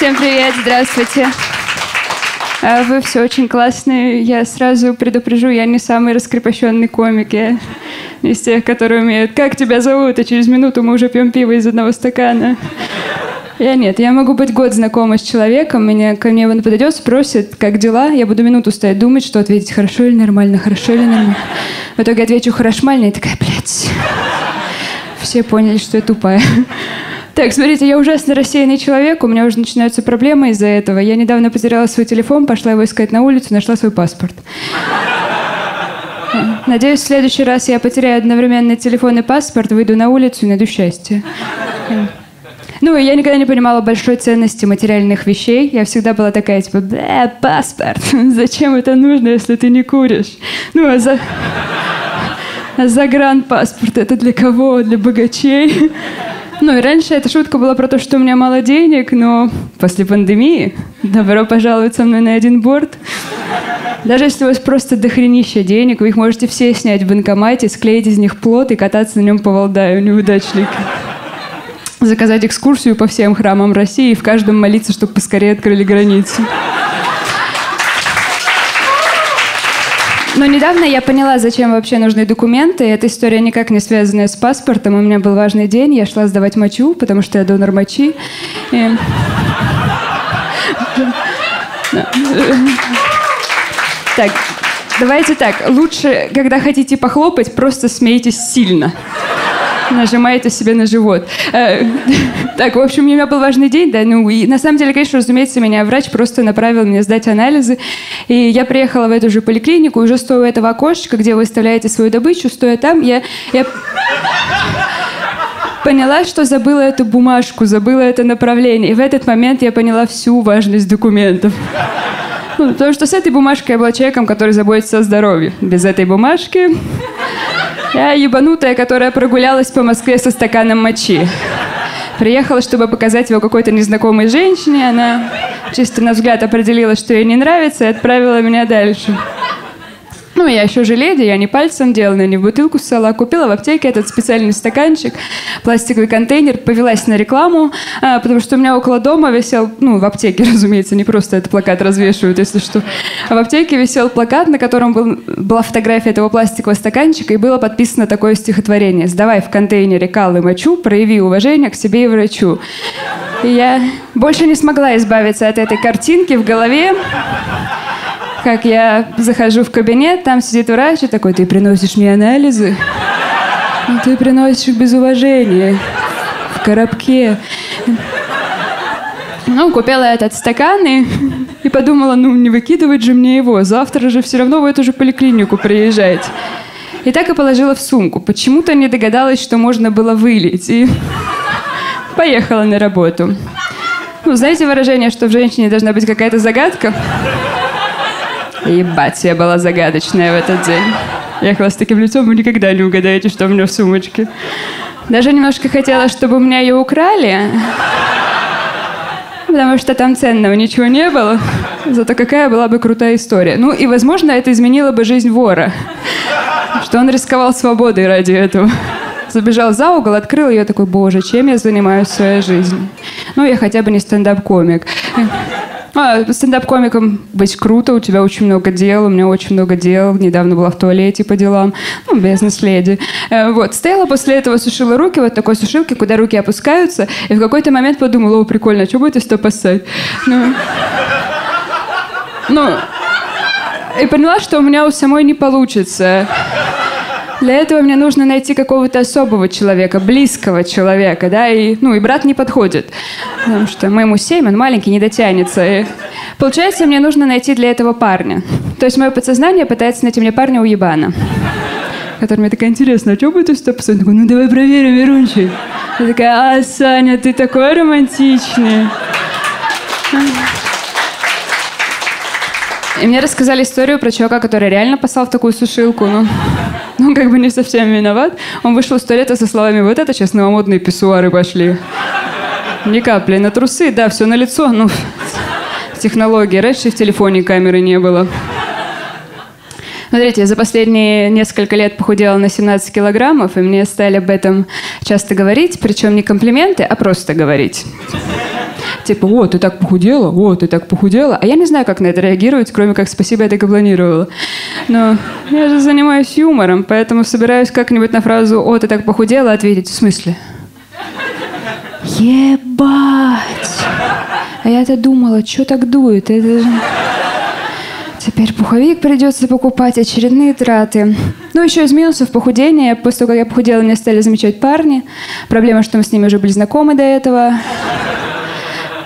Всем привет, здравствуйте. А, Вы все очень классные. Я сразу предупрежу, я не самый раскрепощенный комик. Я из тех, которые умеют «Как тебя зовут?» И через минуту мы уже пьем пиво из одного стакана. Я нет, я могу быть год знакома с человеком, меня, ко мне он подойдет, спросит, как дела, я буду минуту стоять, думать, что ответить, хорошо или нормально, хорошо или нормально. В итоге отвечу хорошмально и такая, блядь. Все поняли, что я тупая. Так, смотрите, я ужасно рассеянный человек, у меня уже начинаются проблемы из-за этого. Я недавно потеряла свой телефон, пошла его искать на улицу, нашла свой паспорт. Надеюсь, в следующий раз я потеряю одновременно телефон и паспорт, выйду на улицу и найду счастье. Ну, и я никогда не понимала большой ценности материальных вещей. Я всегда была такая, типа, бля, паспорт, зачем это нужно, если ты не куришь? Ну, а за... А загранпаспорт это для кого? Для богачей? Ну, и раньше эта шутка была про то, что у меня мало денег, но после пандемии добро пожаловать со мной на один борт. Даже если у вас просто дохренища денег, вы их можете все снять в банкомате, склеить из них плод и кататься на нем по Валдаю, неудачник. Заказать экскурсию по всем храмам России и в каждом молиться, чтобы поскорее открыли границу. Но недавно я поняла, зачем вообще нужны документы. Эта история никак не связанная с паспортом. У меня был важный день, я шла сдавать мочу, потому что я донор мочи. И... Так, давайте так. Лучше, когда хотите похлопать, просто смейтесь сильно. Нажимаете себе на живот. Э, Так, в общем, у меня был важный день, да, ну, и на самом деле, конечно, разумеется, меня врач просто направил мне сдать анализы, и я приехала в эту же поликлинику, уже стоя у этого окошечка, где вы выставляете свою добычу, стоя там, я, я поняла, что забыла эту бумажку, забыла это направление, и в этот момент я поняла всю важность документов. Ну, потому что с этой бумажкой я была человеком, который заботится о здоровье. Без этой бумажки я ебанутая, которая прогулялась по Москве со стаканом мочи. Приехала, чтобы показать его какой-то незнакомой женщине. Она чисто на взгляд определила, что ей не нравится, и отправила меня дальше. Ну, я еще же леди, я не пальцем делала, не в бутылку ссала. Купила в аптеке этот специальный стаканчик, пластиковый контейнер, повелась на рекламу, а, потому что у меня около дома висел, ну, в аптеке, разумеется, не просто этот плакат развешивают, если что. А в аптеке висел плакат, на котором был, была фотография этого пластикового стаканчика, и было подписано такое стихотворение. «Сдавай в контейнере кал и мочу, прояви уважение к себе и врачу». И я больше не смогла избавиться от этой картинки в голове как я захожу в кабинет, там сидит врач и такой, ты приносишь мне анализы? Ну, ты приносишь их без уважения, в коробке. Ну, купила этот стакан и, и подумала, ну, не выкидывать же мне его. Завтра же все равно в эту же поликлинику приезжать. И так и положила в сумку. Почему-то не догадалась, что можно было вылить. И поехала на работу. Ну, знаете выражение, что в женщине должна быть какая-то загадка? Ебать, я была загадочная в этот день. Ехала с таким лицом, вы никогда не угадаете, что у меня в сумочке. Даже немножко хотела, чтобы у меня ее украли. Потому что там ценного ничего не было. Зато какая была бы крутая история. Ну и, возможно, это изменило бы жизнь вора. Что он рисковал свободой ради этого. Забежал за угол, открыл ее, такой, боже, чем я занимаюсь в своей жизни? Ну, я хотя бы не стендап-комик. А, стендап-комиком быть круто, у тебя очень много дел, у меня очень много дел. Недавно была в туалете по делам. Ну, бизнес-леди. Э, Вот, стояла после этого, сушила руки, вот такой сушилки, куда руки опускаются, и в какой-то момент подумала, о, прикольно, а что будет, если поссать? Ну, ну, и поняла, что у меня у самой не получится. Для этого мне нужно найти какого-то особого человека, близкого человека, да, и, ну, и брат не подходит, потому что моему семь, он маленький, не дотянется. И получается, мне нужно найти для этого парня. То есть мое подсознание пытается найти мне парня уебана, который мне такая, интересно, а что будет, если? Я такой, ну, давай проверим, Верунчик. Я такая, а, Саня, ты такой романтичный. И мне рассказали историю про чувака, который реально послал в такую сушилку. Ну, ну, он как бы не совсем виноват. Он вышел из туалета со словами «Вот это сейчас новомодные писсуары пошли». Ни капли. На трусы, да, все на лицо. Ну, технологии. Раньше в телефоне камеры не было. Смотрите, я за последние несколько лет похудела на 17 килограммов, и мне стали об этом часто говорить, причем не комплименты, а просто говорить. Типа, о, ты так похудела, о, ты так похудела. А я не знаю, как на это реагировать, кроме как спасибо, я так и планировала. Но я же занимаюсь юмором, поэтому собираюсь как-нибудь на фразу «О, ты так похудела» ответить «В смысле?» Ебать! А я-то думала, что так дует? Это же... Теперь пуховик придется покупать, очередные траты. Ну, еще из минусов похудения. После того, как я похудела, меня стали замечать парни. Проблема, что мы с ними уже были знакомы до этого.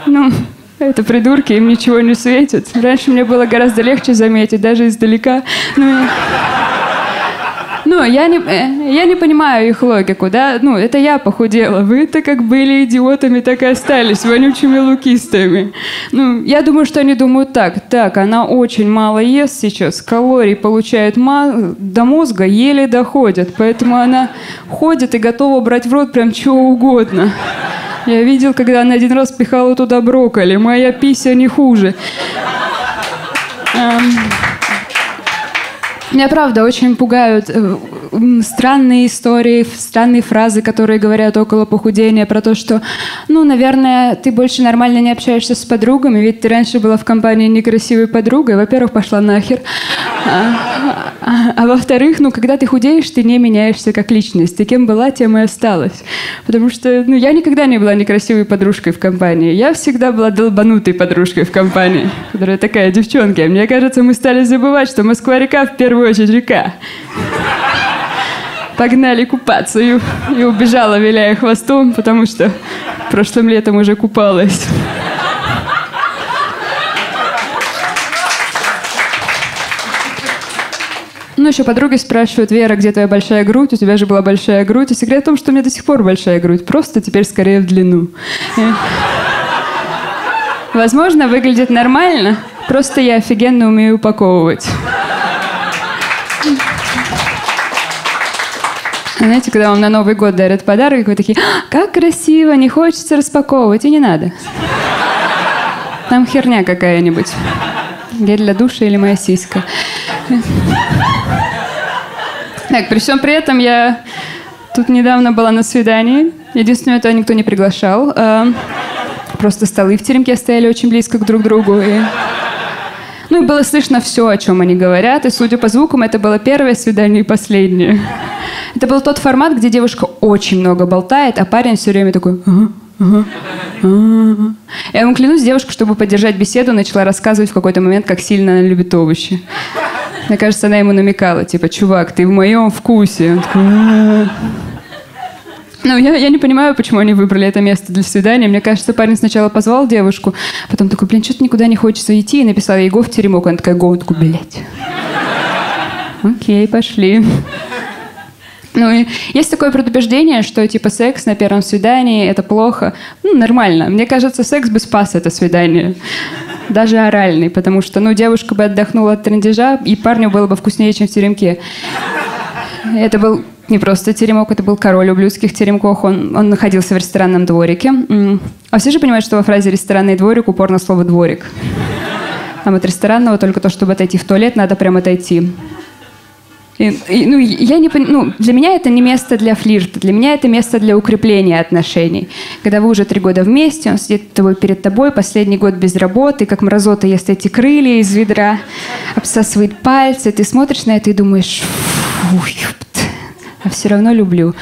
Ну, это придурки, им ничего не светит. Раньше мне было гораздо легче заметить, даже издалека. Ну, ну, я не, э, я не понимаю их логику, да? Ну, это я похудела. Вы-то как были идиотами, так и остались вонючими лукистами. Ну, я думаю, что они думают так. Так, она очень мало ест сейчас, калорий получает мало, до мозга еле доходят. Поэтому она ходит и готова брать в рот прям чего угодно. Я видел, когда она один раз пихала туда брокколи. Моя пися не хуже. Эм... Меня, правда, очень пугают э, странные истории, странные фразы, которые говорят около похудения, про то, что, ну, наверное, ты больше нормально не общаешься с подругами, ведь ты раньше была в компании некрасивой подругой. Во-первых, пошла нахер. А, а, а во-вторых, ну, когда ты худеешь, ты не меняешься как личность. Ты кем была, тем и осталась. Потому что, ну, я никогда не была некрасивой подружкой в компании. Я всегда была долбанутой подружкой в компании, которая такая, девчонки, мне кажется, мы стали забывать, что Москва-река в первую очередь река. Погнали купаться и, убежала, виляя хвостом, потому что прошлым летом уже купалась. Ну, еще подруги спрашивают, Вера, где твоя большая грудь? У тебя же была большая грудь. И секрет в том, что у меня до сих пор большая грудь. Просто теперь скорее в длину. Возможно, выглядит нормально. Просто я офигенно умею упаковывать. Знаете, когда вам на Новый год дарят подарок, вы такие, «А, как красиво, не хочется распаковывать, и не надо. Там херня какая-нибудь. Гель для душа или моя сиська. Так, при всем при этом я тут недавно была на свидании. Единственное, это никто не приглашал. А, просто столы в теремке стояли очень близко к друг другу. И... Ну и было слышно все, о чем они говорят. И судя по звукам, это было первое свидание и последнее. Это был тот формат, где девушка очень много болтает, а парень все время такой... Я вам клянусь, девушка, чтобы поддержать беседу, начала рассказывать в какой-то момент, как сильно она любит овощи. Мне кажется, она ему намекала, типа, чувак, ты в моем вкусе. Он такой, ну, я, я не понимаю, почему они выбрали это место для свидания. Мне кажется, парень сначала позвал девушку, потом такой, блин, что-то никуда не хочется идти, и написал ей «го в теремок». Она такая «го», он такой, блядь. Окей, пошли. Ну, и есть такое предубеждение, что типа секс на первом свидании это плохо. Ну, нормально. Мне кажется, секс без паса это свидание. Даже оральный, потому что, ну, девушка бы отдохнула от трендежа, и парню было бы вкуснее, чем в теремке. Это был не просто теремок, это был король ублюдских теремков. Он, он находился в ресторанном дворике. А все же понимают, что во фразе «ресторанный дворик» упорно слово «дворик». А от ресторанного только то, чтобы отойти в туалет, надо прям отойти. И, и, ну, я не, ну, для меня это не место для флирта, для меня это место для укрепления отношений. Когда вы уже три года вместе, он сидит тобой, перед тобой, последний год без работы, как мразота ест эти крылья из ведра, обсасывает пальцы, ты смотришь на это и думаешь, фу, а все равно люблю.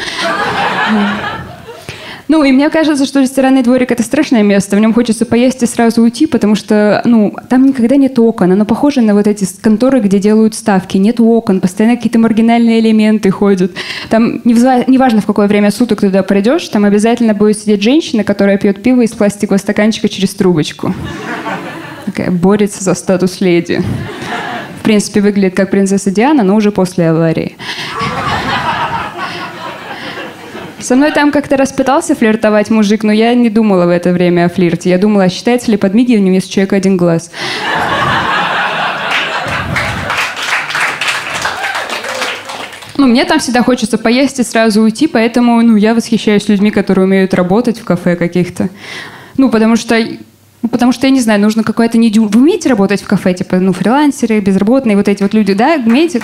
Ну, и мне кажется, что ресторанный дворик — это страшное место. В нем хочется поесть и сразу уйти, потому что, ну, там никогда нет окон. Оно похоже на вот эти конторы, где делают ставки. Нет окон, постоянно какие-то маргинальные элементы ходят. Там, неважно, в какое время суток туда придешь, там обязательно будет сидеть женщина, которая пьет пиво из пластикового стаканчика через трубочку. Такая борется за статус леди. В принципе, выглядит как принцесса Диана, но уже после аварии. Со мной там как-то раз пытался флиртовать мужик, но я не думала в это время о флирте. Я думала, считается ли подмигиванием, если у человека один глаз. Ну, мне там всегда хочется поесть и сразу уйти, поэтому, ну, я восхищаюсь людьми, которые умеют работать в кафе каких-то. Ну, потому что ну, потому что, я не знаю, нужно какое-то не Вы умеете работать в кафе? Типа, ну, фрилансеры, безработные, вот эти вот люди, да? Умеете?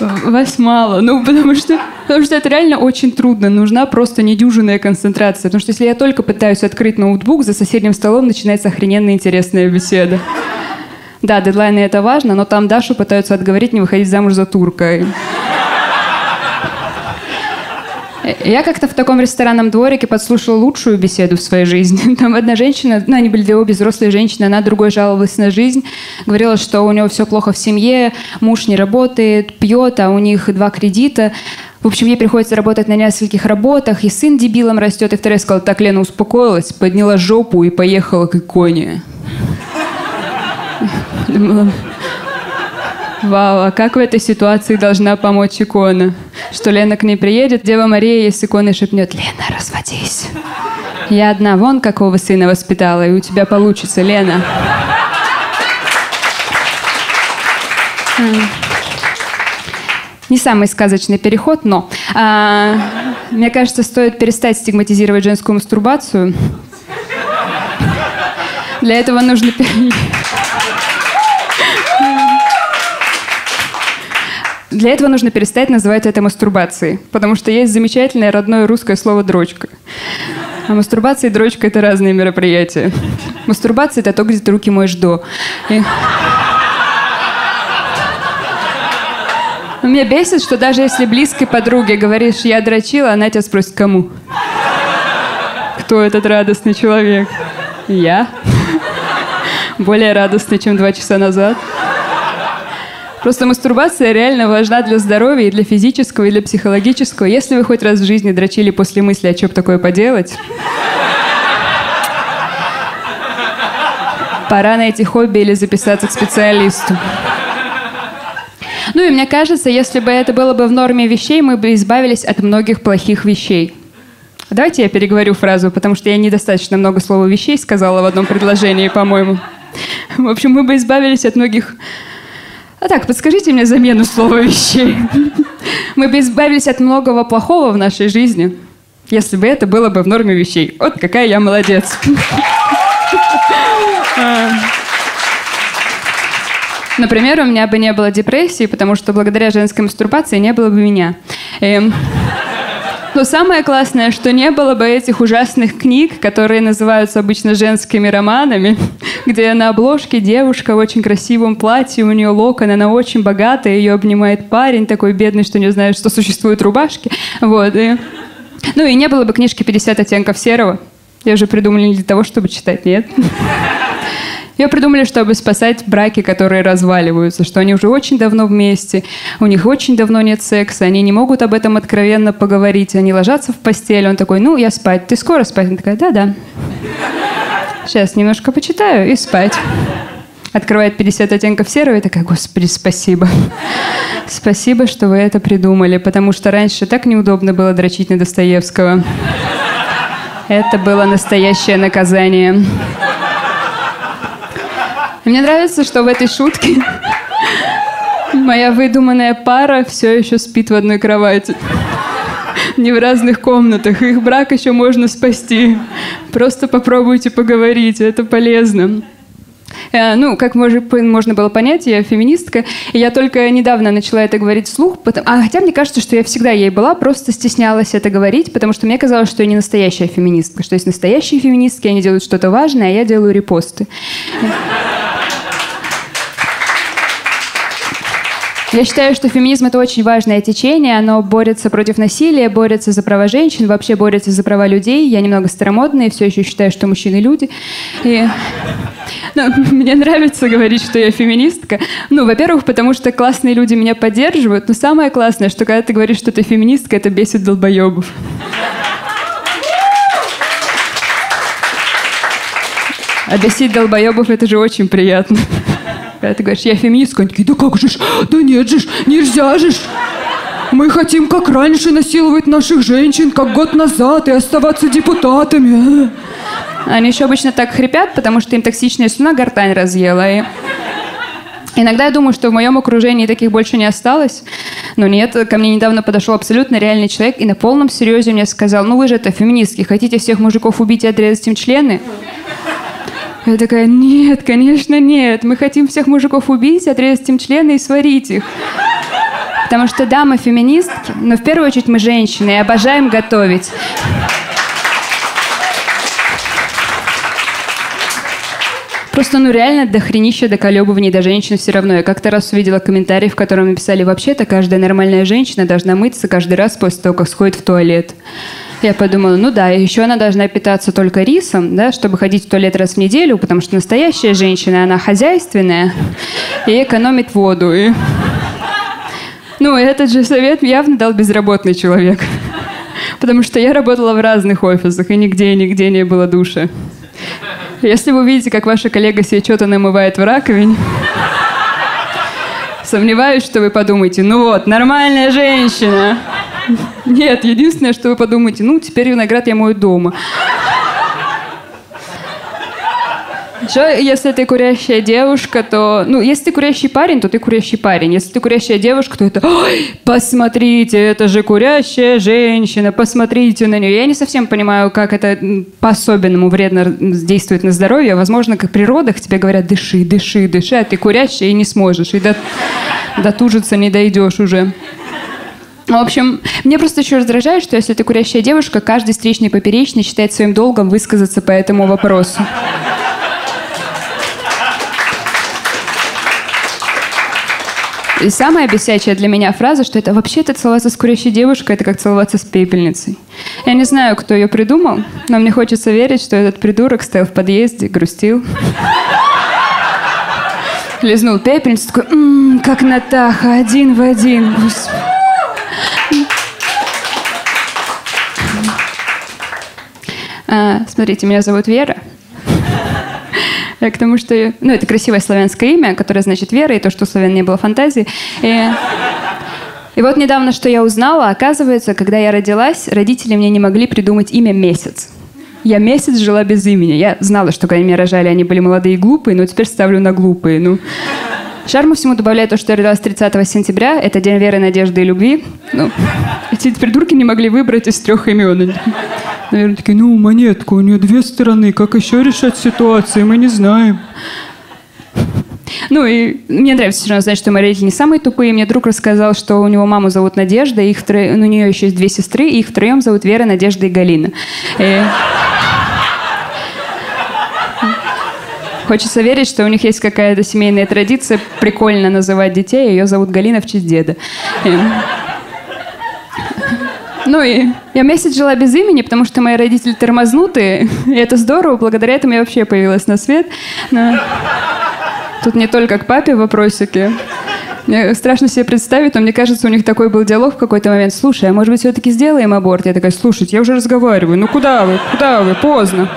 Вас мало. Ну, потому что, потому что это реально очень трудно. Нужна просто недюжинная концентрация. Потому что если я только пытаюсь открыть ноутбук, за соседним столом начинается охрененно интересная беседа. Да, дедлайны это важно, но там Дашу пытаются отговорить не выходить замуж за турка. Я как-то в таком ресторанном дворике подслушала лучшую беседу в своей жизни. Там одна женщина, ну, они были две обе взрослые женщины, она другой жаловалась на жизнь, говорила, что у него все плохо в семье, муж не работает, пьет, а у них два кредита. В общем, ей приходится работать на нескольких работах, и сын дебилом растет. И вторая сказала, так, Лена успокоилась, подняла жопу и поехала к иконе. Думала, Вау, а как в этой ситуации должна помочь икона? Что Лена к ней приедет, Дева Мария ей с шепнет, Лена, разводись. Я одна, вон какого сына воспитала, и у тебя получится, Лена. Не самый сказочный переход, но а, мне кажется, стоит перестать стигматизировать женскую мастурбацию. Для этого нужно... Для этого нужно перестать называть это мастурбацией, потому что есть замечательное родное русское слово «дрочка». А мастурбация и дрочка – это разные мероприятия. Мастурбация – это то, где ты руки моешь до. И... Меня бесит, что даже если близкой подруге говоришь «я дрочила», она тебя спросит «кому?» Кто этот радостный человек? Я. Более радостный, чем два часа назад. Просто мастурбация реально важна для здоровья и для физического, и для психологического. Если вы хоть раз в жизни дрочили после мысли, а что такое поделать, пора найти хобби или записаться к специалисту. Ну и мне кажется, если бы это было бы в норме вещей, мы бы избавились от многих плохих вещей. Давайте я переговорю фразу, потому что я недостаточно много слова вещей сказала в одном предложении, по-моему. В общем, мы бы избавились от многих а так, подскажите мне замену слова вещей. Мы бы избавились от многого плохого в нашей жизни, если бы это было бы в норме вещей. Вот какая я молодец. Например, у меня бы не было депрессии, потому что благодаря женской мастурбации не было бы меня. Эм, но самое классное, что не было бы этих ужасных книг, которые называются обычно женскими романами, где на обложке девушка в очень красивом платье, у нее локон, она очень богатая, ее обнимает парень такой бедный, что не знает, что существуют рубашки. Вот. И... Ну и не было бы книжки «50 оттенков серого». Я уже придумали для того, чтобы читать, нет? Ее придумали, чтобы спасать браки, которые разваливаются, что они уже очень давно вместе, у них очень давно нет секса, они не могут об этом откровенно поговорить, они ложатся в постель, он такой, ну, я спать, ты скоро спать? Она такая, да-да. Сейчас немножко почитаю и спать. Открывает 50 оттенков серого и такая, господи, спасибо. Спасибо, что вы это придумали, потому что раньше так неудобно было дрочить на Достоевского. Это было настоящее наказание. Мне нравится, что в этой шутке моя выдуманная пара все еще спит в одной кровати. Не в разных комнатах. Их брак еще можно спасти. Просто попробуйте поговорить, это полезно. Э, ну, как можно было понять, я феминистка, и я только недавно начала это говорить вслух, потому... а хотя мне кажется, что я всегда ей была, просто стеснялась это говорить, потому что мне казалось, что я не настоящая феминистка, что есть настоящие феминистки, они делают что-то важное, а я делаю репосты. Я считаю, что феминизм — это очень важное течение. Оно борется против насилия, борется за права женщин, вообще борется за права людей. Я немного старомодная, все еще считаю, что мужчины — люди. И... Ну, мне нравится говорить, что я феминистка. Ну, во-первых, потому что классные люди меня поддерживают. Но самое классное, что когда ты говоришь, что ты феминистка, это бесит долбоебов. А бесить долбоебов — это же очень приятно. Когда ты говоришь, я феминистка, они такие, да как же ж, да нет же ж, нельзя же ж. Мы хотим, как раньше, насиловать наших женщин, как год назад, и оставаться депутатами. Они еще обычно так хрипят, потому что им токсичная слюна гортань разъела. И... Иногда я думаю, что в моем окружении таких больше не осталось. Но нет, ко мне недавно подошел абсолютно реальный человек и на полном серьезе мне сказал, ну вы же это феминистки, хотите всех мужиков убить и отрезать им члены? Я такая, нет, конечно, нет. Мы хотим всех мужиков убить, отрезать им члены и сварить их. Потому что, да, мы феминистки, но в первую очередь мы женщины и обожаем готовить. Просто, ну, реально дохренище доколебываний до женщин все равно. Я как-то раз увидела комментарий, в котором написали, вообще-то каждая нормальная женщина должна мыться каждый раз после того, как сходит в туалет. Я подумала, ну да, еще она должна питаться только рисом, да, чтобы ходить в туалет раз в неделю, потому что настоящая женщина, она хозяйственная и экономит воду. И... Ну, этот же совет явно дал безработный человек. Потому что я работала в разных офисах, и нигде, нигде не было душа. Если вы увидите, как ваша коллега себе что-то намывает в раковине, сомневаюсь, что вы подумаете, ну вот, нормальная женщина. Нет, единственное, что вы подумаете, ну, теперь виноград я мою дома. Что, если ты курящая девушка, то... Ну, если ты курящий парень, то ты курящий парень. Если ты курящая девушка, то это... Ой, посмотрите, это же курящая женщина, посмотрите на нее. Я не совсем понимаю, как это по-особенному вредно действует на здоровье. Возможно, как при родах тебе говорят, дыши, дыши, дыши, а ты курящая и не сможешь. И до, дотужиться не дойдешь уже. В общем, мне просто еще раздражает, что если ты курящая девушка, каждый встречный поперечный считает своим долгом высказаться по этому вопросу. И самая бесячая для меня фраза, что это вообще-то целоваться с курящей девушкой, это как целоваться с пепельницей. Я не знаю, кто ее придумал, но мне хочется верить, что этот придурок стоял в подъезде, грустил. Лизнул пепельницу, такой, м-м, как Натаха, один в один. А, смотрите, меня зовут Вера. К тому, что... Ну, это красивое славянское имя, которое значит вера, и то, что у славян не было фантазии. И... И вот недавно, что я узнала, оказывается, когда я родилась, родители мне не могли придумать имя месяц. Я месяц жила без имени. Я знала, что когда меня рожали, они были молодые и глупые, но теперь ставлю на глупые. Ну, Шарму всему добавляет то, что я родилась 30 сентября. Это день веры, надежды и любви. Ну, эти придурки не могли выбрать из трех имен. Наверное, такие, ну, монетка, у нее две стороны. Как еще решать ситуации, мы не знаем. Ну и мне нравится все равно знать, что мои родители не самые тупые. Мне друг рассказал, что у него маму зовут Надежда, их втро... ну, у нее еще есть две сестры, и их втроем зовут Вера, Надежда и Галина. И... Хочется верить, что у них есть какая-то семейная традиция прикольно называть детей, ее зовут Галина в честь деда. Ну и я месяц жила без имени, потому что мои родители тормознутые, и это здорово, благодаря этому я вообще появилась на свет. Но... Тут не только к папе вопросики. Мне страшно себе представить, но мне кажется, у них такой был диалог в какой-то момент. Слушай, а может быть, все-таки сделаем аборт? Я такая, слушайте, я уже разговариваю. Ну куда вы? Куда вы? Поздно.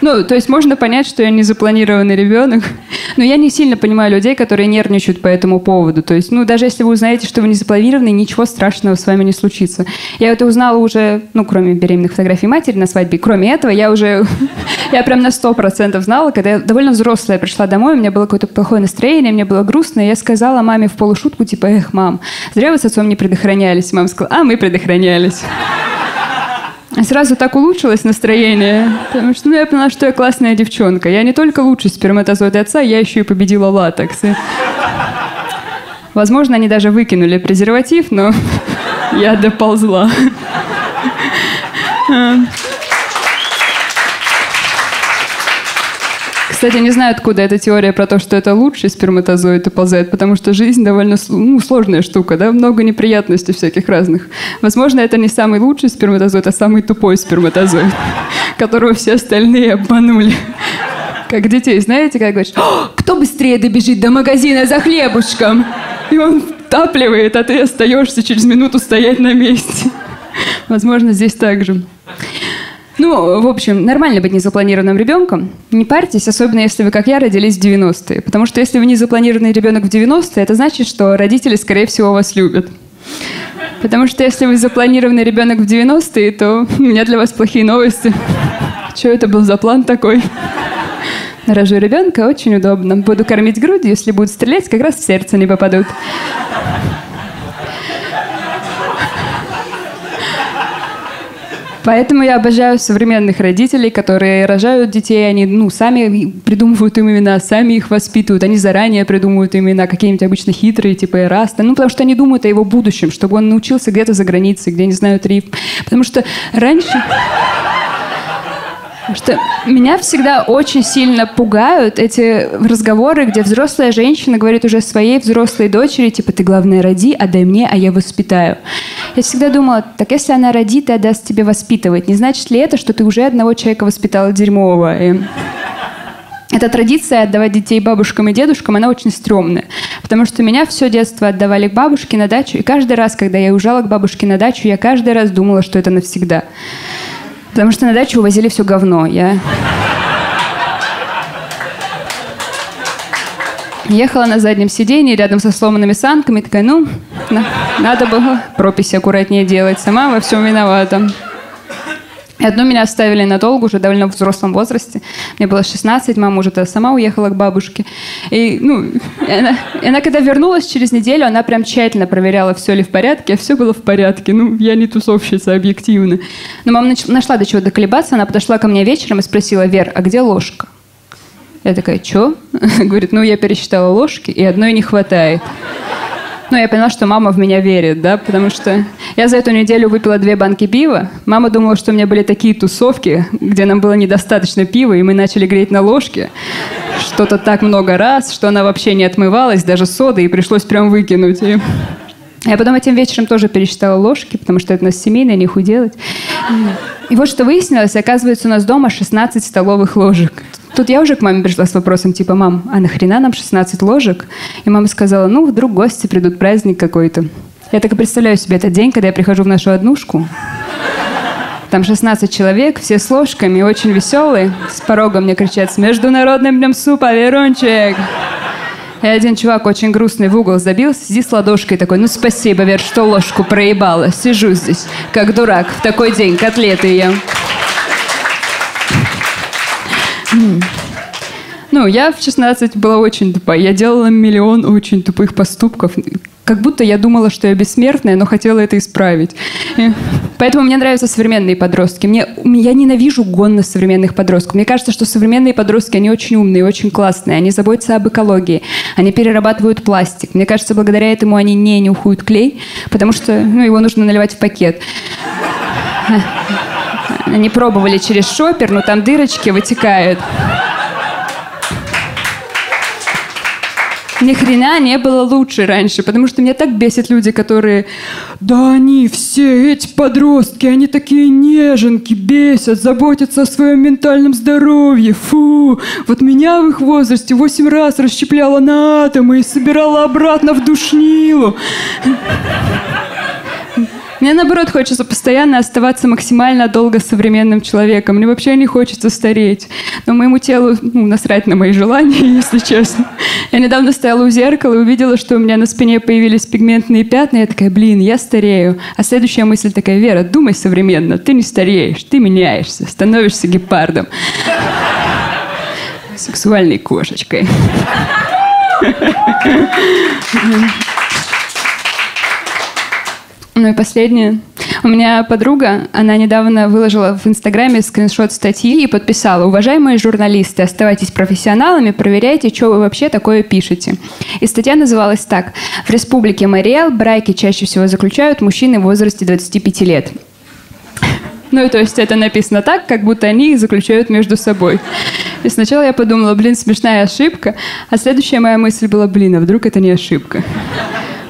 Ну, то есть можно понять, что я не запланированный ребенок, но я не сильно понимаю людей, которые нервничают по этому поводу. То есть, ну, даже если вы узнаете, что вы не запланированный, ничего страшного с вами не случится. Я это узнала уже, ну, кроме беременных фотографий матери на свадьбе, кроме этого, я уже, я прям на сто процентов знала, когда я довольно взрослая пришла домой, у меня было какое-то плохое настроение, мне было грустно, и я сказала маме в полушутку, типа, эх, мам, зря вы с отцом не предохранялись. Мама сказала, а мы предохранялись. Сразу так улучшилось настроение, потому что ну, я поняла, что я классная девчонка. Я не только лучший сперматозоид отца, я еще и победила латекс. И... Возможно, они даже выкинули презерватив, но я доползла. Кстати, не знаю, откуда эта теория про то, что это лучший сперматозоид уползает, потому что жизнь довольно ну, сложная штука, да, много неприятностей всяких разных. Возможно, это не самый лучший сперматозоид, а самый тупой сперматозоид, которого все остальные обманули. Как детей, знаете, как говоришь, кто быстрее добежит до магазина за хлебушком? И он втапливает, а ты остаешься через минуту стоять на месте. Возможно, здесь так же. Ну, в общем, нормально быть незапланированным ребенком. Не парьтесь, особенно если вы, как я, родились в 90-е. Потому что если вы незапланированный ребенок в 90-е, это значит, что родители, скорее всего, вас любят. Потому что если вы запланированный ребенок в 90-е, то у меня для вас плохие новости. Что это был за план такой? Рожу ребенка, очень удобно. Буду кормить грудью, если будут стрелять, как раз в сердце не попадут. Поэтому я обожаю современных родителей, которые рожают детей, они ну, сами придумывают им имена, сами их воспитывают, они заранее придумывают имена, какие-нибудь обычно хитрые, типа Эраста, ну, потому что они думают о его будущем, чтобы он научился где-то за границей, где не знают рифм. Потому что раньше... Что меня всегда очень сильно пугают эти разговоры, где взрослая женщина говорит уже своей взрослой дочери, типа, ты главное роди, отдай мне, а я воспитаю. Я всегда думала, так если она родит и отдаст тебе воспитывать, не значит ли это, что ты уже одного человека воспитала дерьмового? И... Эта традиция отдавать детей бабушкам и дедушкам, она очень стрёмная. Потому что меня все детство отдавали к бабушке на дачу, и каждый раз, когда я уезжала к бабушке на дачу, я каждый раз думала, что это навсегда. Потому что на дачу увозили все говно. Я... Ехала на заднем сиденье рядом со сломанными санками, такая, ну, на, надо было прописи аккуратнее делать, сама во всем виновата. И одну меня оставили надолго, уже довольно в взрослом возрасте. Мне было 16, мама уже сама уехала к бабушке. И, ну, и она, и она, когда вернулась через неделю, она прям тщательно проверяла, все ли в порядке, а все было в порядке. Ну, я не тусовщица, объективно. Но мама нач- нашла до чего доколебаться, она подошла ко мне вечером и спросила, Вер, а где ложка? Я такая, что? Говорит, ну, я пересчитала ложки, и одной не хватает. Ну, я поняла, что мама в меня верит, да, потому что я за эту неделю выпила две банки пива. Мама думала, что у меня были такие тусовки, где нам было недостаточно пива, и мы начали греть на ложке что-то так много раз, что она вообще не отмывалась, даже соды, и пришлось прям выкинуть. Я потом этим вечером тоже пересчитала ложки, потому что это у нас семейное, не делать. И вот что выяснилось, оказывается, у нас дома 16 столовых ложек. Тут я уже к маме пришла с вопросом, типа, мам, а нахрена нам 16 ложек? И мама сказала, ну, вдруг гости придут, праздник какой-то. Я так и представляю себе этот день, когда я прихожу в нашу однушку. Там 16 человек, все с ложками, очень веселые. С порога мне кричат, с международным днем супа, Верунчик! И один чувак очень грустный в угол забился, сидит с ладошкой такой, ну спасибо, Вер, что ложку проебала. Сижу здесь, как дурак, в такой день котлеты ем. Ну, я в 16 была очень тупая. Я делала миллион очень тупых поступков. Как будто я думала, что я бессмертная, но хотела это исправить. И поэтому мне нравятся современные подростки. Мне, я ненавижу гон на современных подростков. Мне кажется, что современные подростки, они очень умные, очень классные. Они заботятся об экологии. Они перерабатывают пластик. Мне кажется, благодаря этому они не нюхают клей, потому что ну, его нужно наливать в пакет. Они пробовали через шопер, но там дырочки вытекают. Ни хрена не было лучше раньше, потому что меня так бесят люди, которые да они все, эти подростки, они такие неженки, бесят, заботятся о своем ментальном здоровье. Фу, вот меня в их возрасте восемь раз расщепляла на атомы и собирала обратно в душнилу. Мне, наоборот, хочется постоянно оставаться максимально долго современным человеком. Мне вообще не хочется стареть. Но моему телу ну, насрать на мои желания, если честно. Я недавно стояла у зеркала и увидела, что у меня на спине появились пигментные пятна. Я такая, блин, я старею. А следующая мысль такая, Вера, думай современно. Ты не стареешь, ты меняешься, становишься гепардом. Сексуальной кошечкой. Ну и последнее. У меня подруга, она недавно выложила в Инстаграме скриншот статьи и подписала «Уважаемые журналисты, оставайтесь профессионалами, проверяйте, что вы вообще такое пишете». И статья называлась так. В республике Мариэл браки чаще всего заключают мужчины в возрасте 25 лет. Ну, и то есть это написано так, как будто они их заключают между собой. И сначала я подумала, блин, смешная ошибка, а следующая моя мысль была, блин, а вдруг это не ошибка?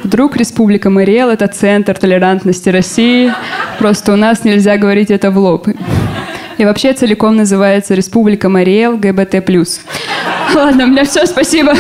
Вдруг Республика Мариэл – это центр толерантности России. Просто у нас нельзя говорить это в лоб. И вообще целиком называется Республика Мариэл ГБТ+. Ладно, у меня все, спасибо.